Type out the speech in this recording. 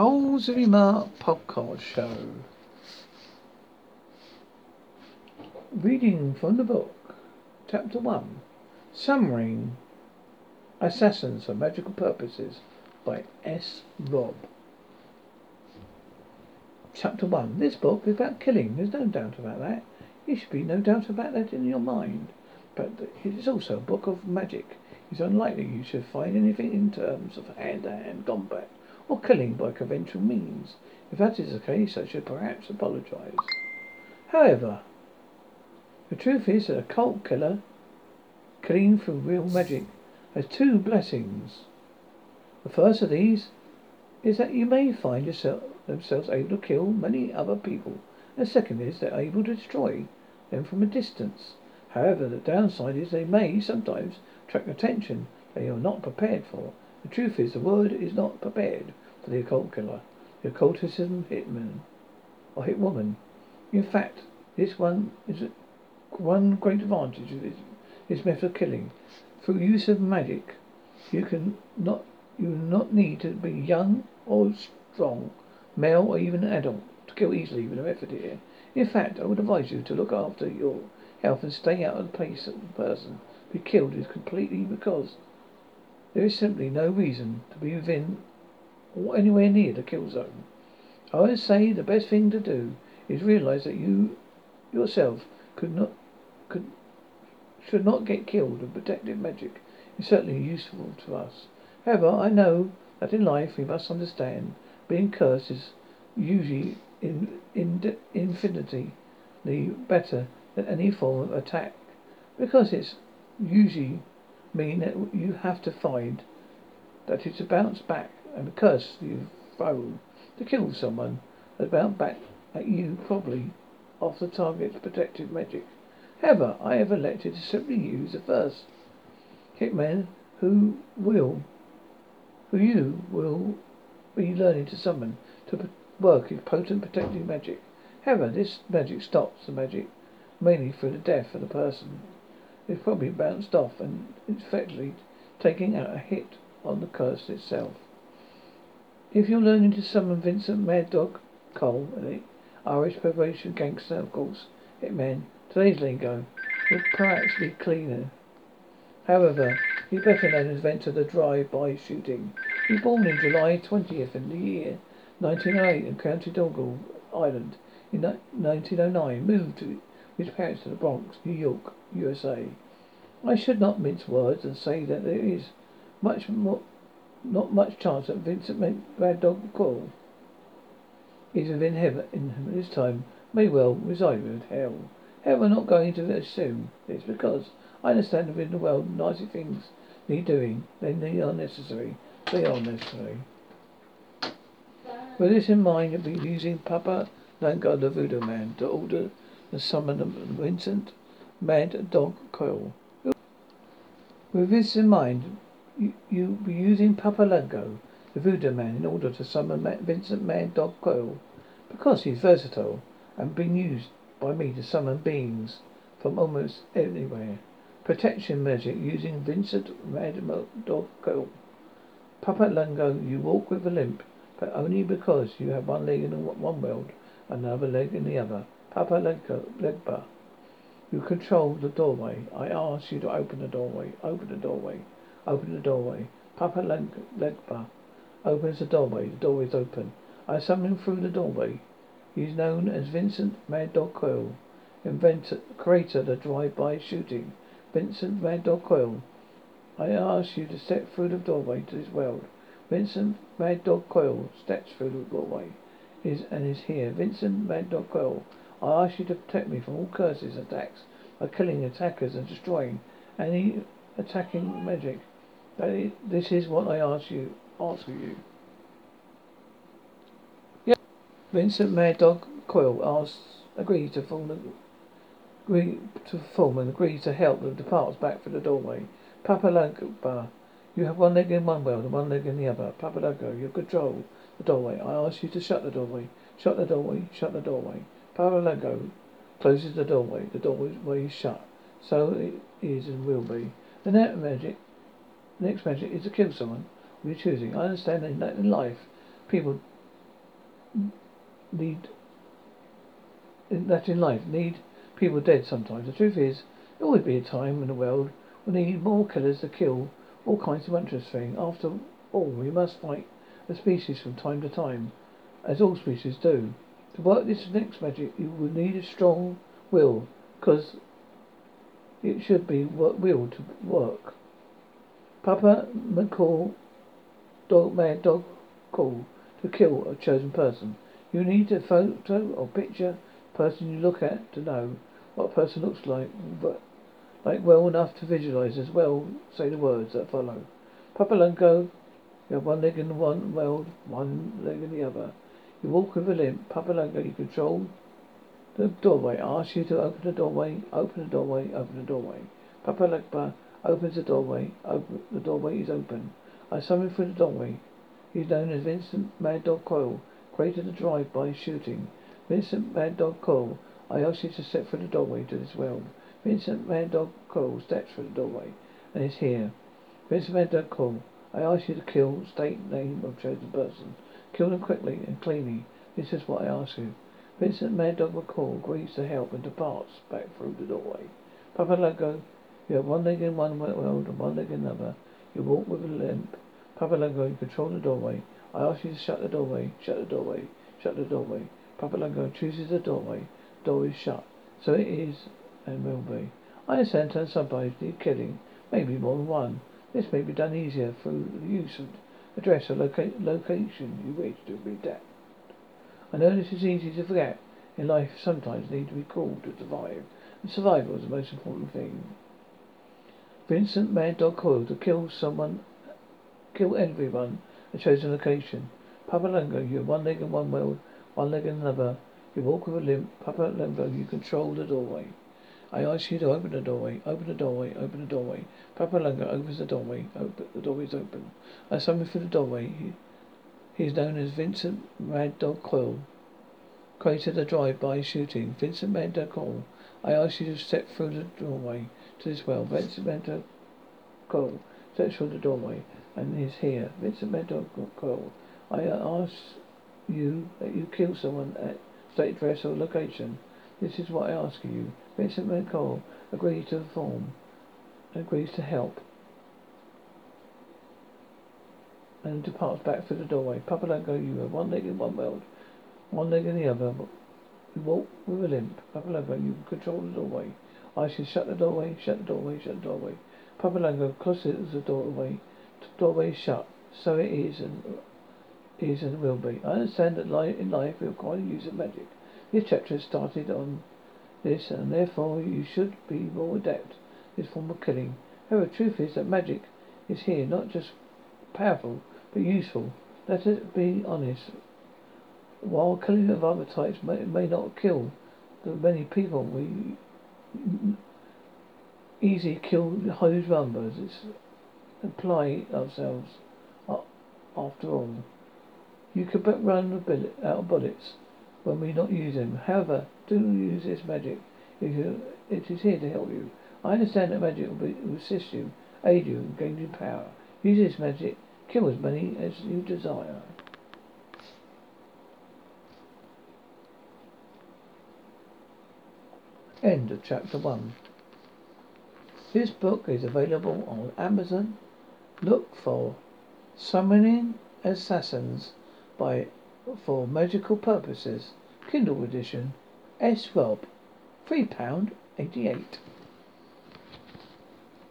Holzima Podcast Show. Reading from the book, Chapter 1 Summoning Assassins for Magical Purposes by S. Rob. Chapter 1 This book is about killing, there's no doubt about that. There should be no doubt about that in your mind. But it is also a book of magic. It's unlikely you should find anything in terms of hand-to-hand combat or killing by conventional means. If that is the case, I should perhaps apologize. However, the truth is that a cult killer, killing through real magic, has two blessings. The first of these is that you may find yourself themselves able to kill many other people. And the second is they're able to destroy them from a distance. However, the downside is they may sometimes attract attention that you are not prepared for. The truth is, the world is not prepared the occult killer, the occultism hitman, or hit woman. In fact, this one is one great advantage of this, this method of killing. Through use of magic, you can not you not need to be young or strong, male or even adult, to kill easily with a method here. In fact, I would advise you to look after your health and stay out of the place of the person be killed is completely because there is simply no reason to be within or anywhere near the kill zone. I would say the best thing to do is realize that you yourself could not could should not get killed with protective magic is certainly useful to us. However, I know that in life we must understand being cursed is usually in, in infinitely better than any form of attack because it's usually mean that you have to find that it's a bounce back and the curse you've thrown to kill someone has bounced back at you probably off the target's protective magic. However, I have elected to simply use the first hitman who will who you will be learning to summon to work his potent protective magic. However, this magic stops the magic mainly through the death of the person. It's probably bounced off and effectively taking out a hit on the curse itself. If you're learning to summon Vincent Mad Dog Cole, the Irish Preparation Gangster, of course, hitman, today's lingo would perhaps be cleaner. However, he's better known as inventor of the drive-by shooting. He was born in July 20th in the year 1908 in County Donegal, Ireland. In 1909, moved to his parents to the Bronx, New York, USA. I should not mince words and say that there is much more not much chance that Vincent Mad Dog Cole is within heaven in this time may well reside with hell. However, I'm not going to assume this because I understand that in the world nicer things need doing, then they are necessary. They are necessary. With this in mind, you'll be using Papa Lango the Voodoo Man to order the summon of Vincent Mad Dog Cole. With this in mind, you, be using Papalango, the voodoo man, in order to summon Vincent Mad Dog Coyle, because he's versatile and been used by me to summon beings from almost anywhere. Protection magic using Vincent Mad Dog Coyle. Papalango, you walk with a limp, but only because you have one leg in one world, and another leg in the other. Papalango, Legba. You control the doorway. I ask you to open the doorway. Open the doorway. Open the doorway. Papa Legba opens the doorway. The door is open. I summon him through the doorway. He is known as Vincent Mad Dog Coyle, inventor, creator of the drive-by shooting. Vincent Mad Dog Coyle. I ask you to step through the doorway to this world. Vincent Mad Dog Coyle steps through the doorway is and is here. Vincent Mad Dog Coyle. I ask you to protect me from all curses and attacks by killing attackers and destroying any attacking magic. This is what I ask you. Ask of you. Yeah. Vincent Mad Dog Coyle asks, agrees to form the, agree to form and agrees to help the departs back through the doorway. Papa you have one leg in one world and one leg in the other. Papa Legba, you control the doorway. I ask you to shut the doorway. Shut the doorway. Shut the doorway. Papa closes the doorway. The doorway is shut. So it is and will be. The next magic, next magic is to kill someone we're choosing. I understand that in life, people need that in life need people dead sometimes. The truth is, there will always be a time in the world when we need more killers to kill all kinds of dangerous things. After all, we must fight a species from time to time, as all species do. To work this next magic, you will need a strong will, because it should be what will to work. Papa McCall, dog, mad dog call to kill a chosen person. You need a photo or picture person you look at to know what a person looks like, but like well enough to visualize as well say the words that follow. Papa Lungo, you have one leg in one world, one leg in the other. You walk with a limp. Papa Lungo, you control the doorway. Ask you to open the doorway, open the doorway, open the doorway. Papa Legba opens the doorway. Open, the doorway is open. I summon through the doorway. He's known as Vincent Mad Dog Coyle, created a drive-by shooting. Vincent Mad Dog Coyle, I ask you to step through the doorway to this world. Vincent Mad Dog Coyle steps through the doorway and is here. Vincent Mad Dog Coyle, I ask you to kill, state name of chosen person. Kill them quickly and cleanly. This is what I ask you. Vincent Mad Dog McCall agrees to help and departs back through the doorway. Papa Lungo, you have one leg in one world and one leg in another. You walk with a limp. Papa Lungo, you control the doorway. I ask you to shut the doorway, shut the doorway, shut the doorway. Papa Lungo chooses the doorway. Door is shut. So it is and will be. I understand that somebody need killing, maybe more than one. This may be done easier through the use of address or loca- location you wish to be redact. I know this is easy to forget. In life, sometimes need to be called to survive, and survival is the most important thing. Vincent Mad Dog Coyle to kill someone Kill everyone. A chosen location. Papa Lungo, you have one leg in one world, one leg in another. You walk with a limp. Papa Lungo, you control the doorway. I ask you to open the doorway. Open the doorway. Open the doorway. Papa Lungo opens the doorway. Open, the doorway is open. I summon through the doorway. He, he is known as Vincent Mad Dog Coyle. Created a drive-by shooting. Vincent Mad Dog Coyle. I ask you to step through the doorway to this well. Vincent Dog Coyle steps through the doorway and is here. Vincent Mad Cole. I ask you that you kill someone at state address or location. This is what I ask of you. Vincent McCall agrees to the form, agrees to help, and departs back through the doorway. Papa Lungo, you have one leg in one world, one leg in the other. You walk with a limp. Papa Lungo, you control the doorway. I should shut the doorway, shut the doorway, shut the doorway. Papa Lungo closes the doorway The doorway is shut. So it is and is and will be. I understand that in life we require the use of magic. This chapter started on this and therefore you should be more adept this form of killing. However, the truth is that magic is here not just powerful but useful. Let us be honest. While killing of other types may, may not kill the many people, we easily kill huge numbers. It's apply ourselves uh, after all. You could but run bullet, out of bullets when we not use them. However, do use this magic. It is here to help you. I understand that magic will, be, will assist you, aid you, gain you power. Use this magic. Kill as many as you desire. End of chapter 1. This book is available on Amazon Look for Summoning Assassins by for Magical Purposes. Kindle edition. S. Rob. Three pound eighty eight.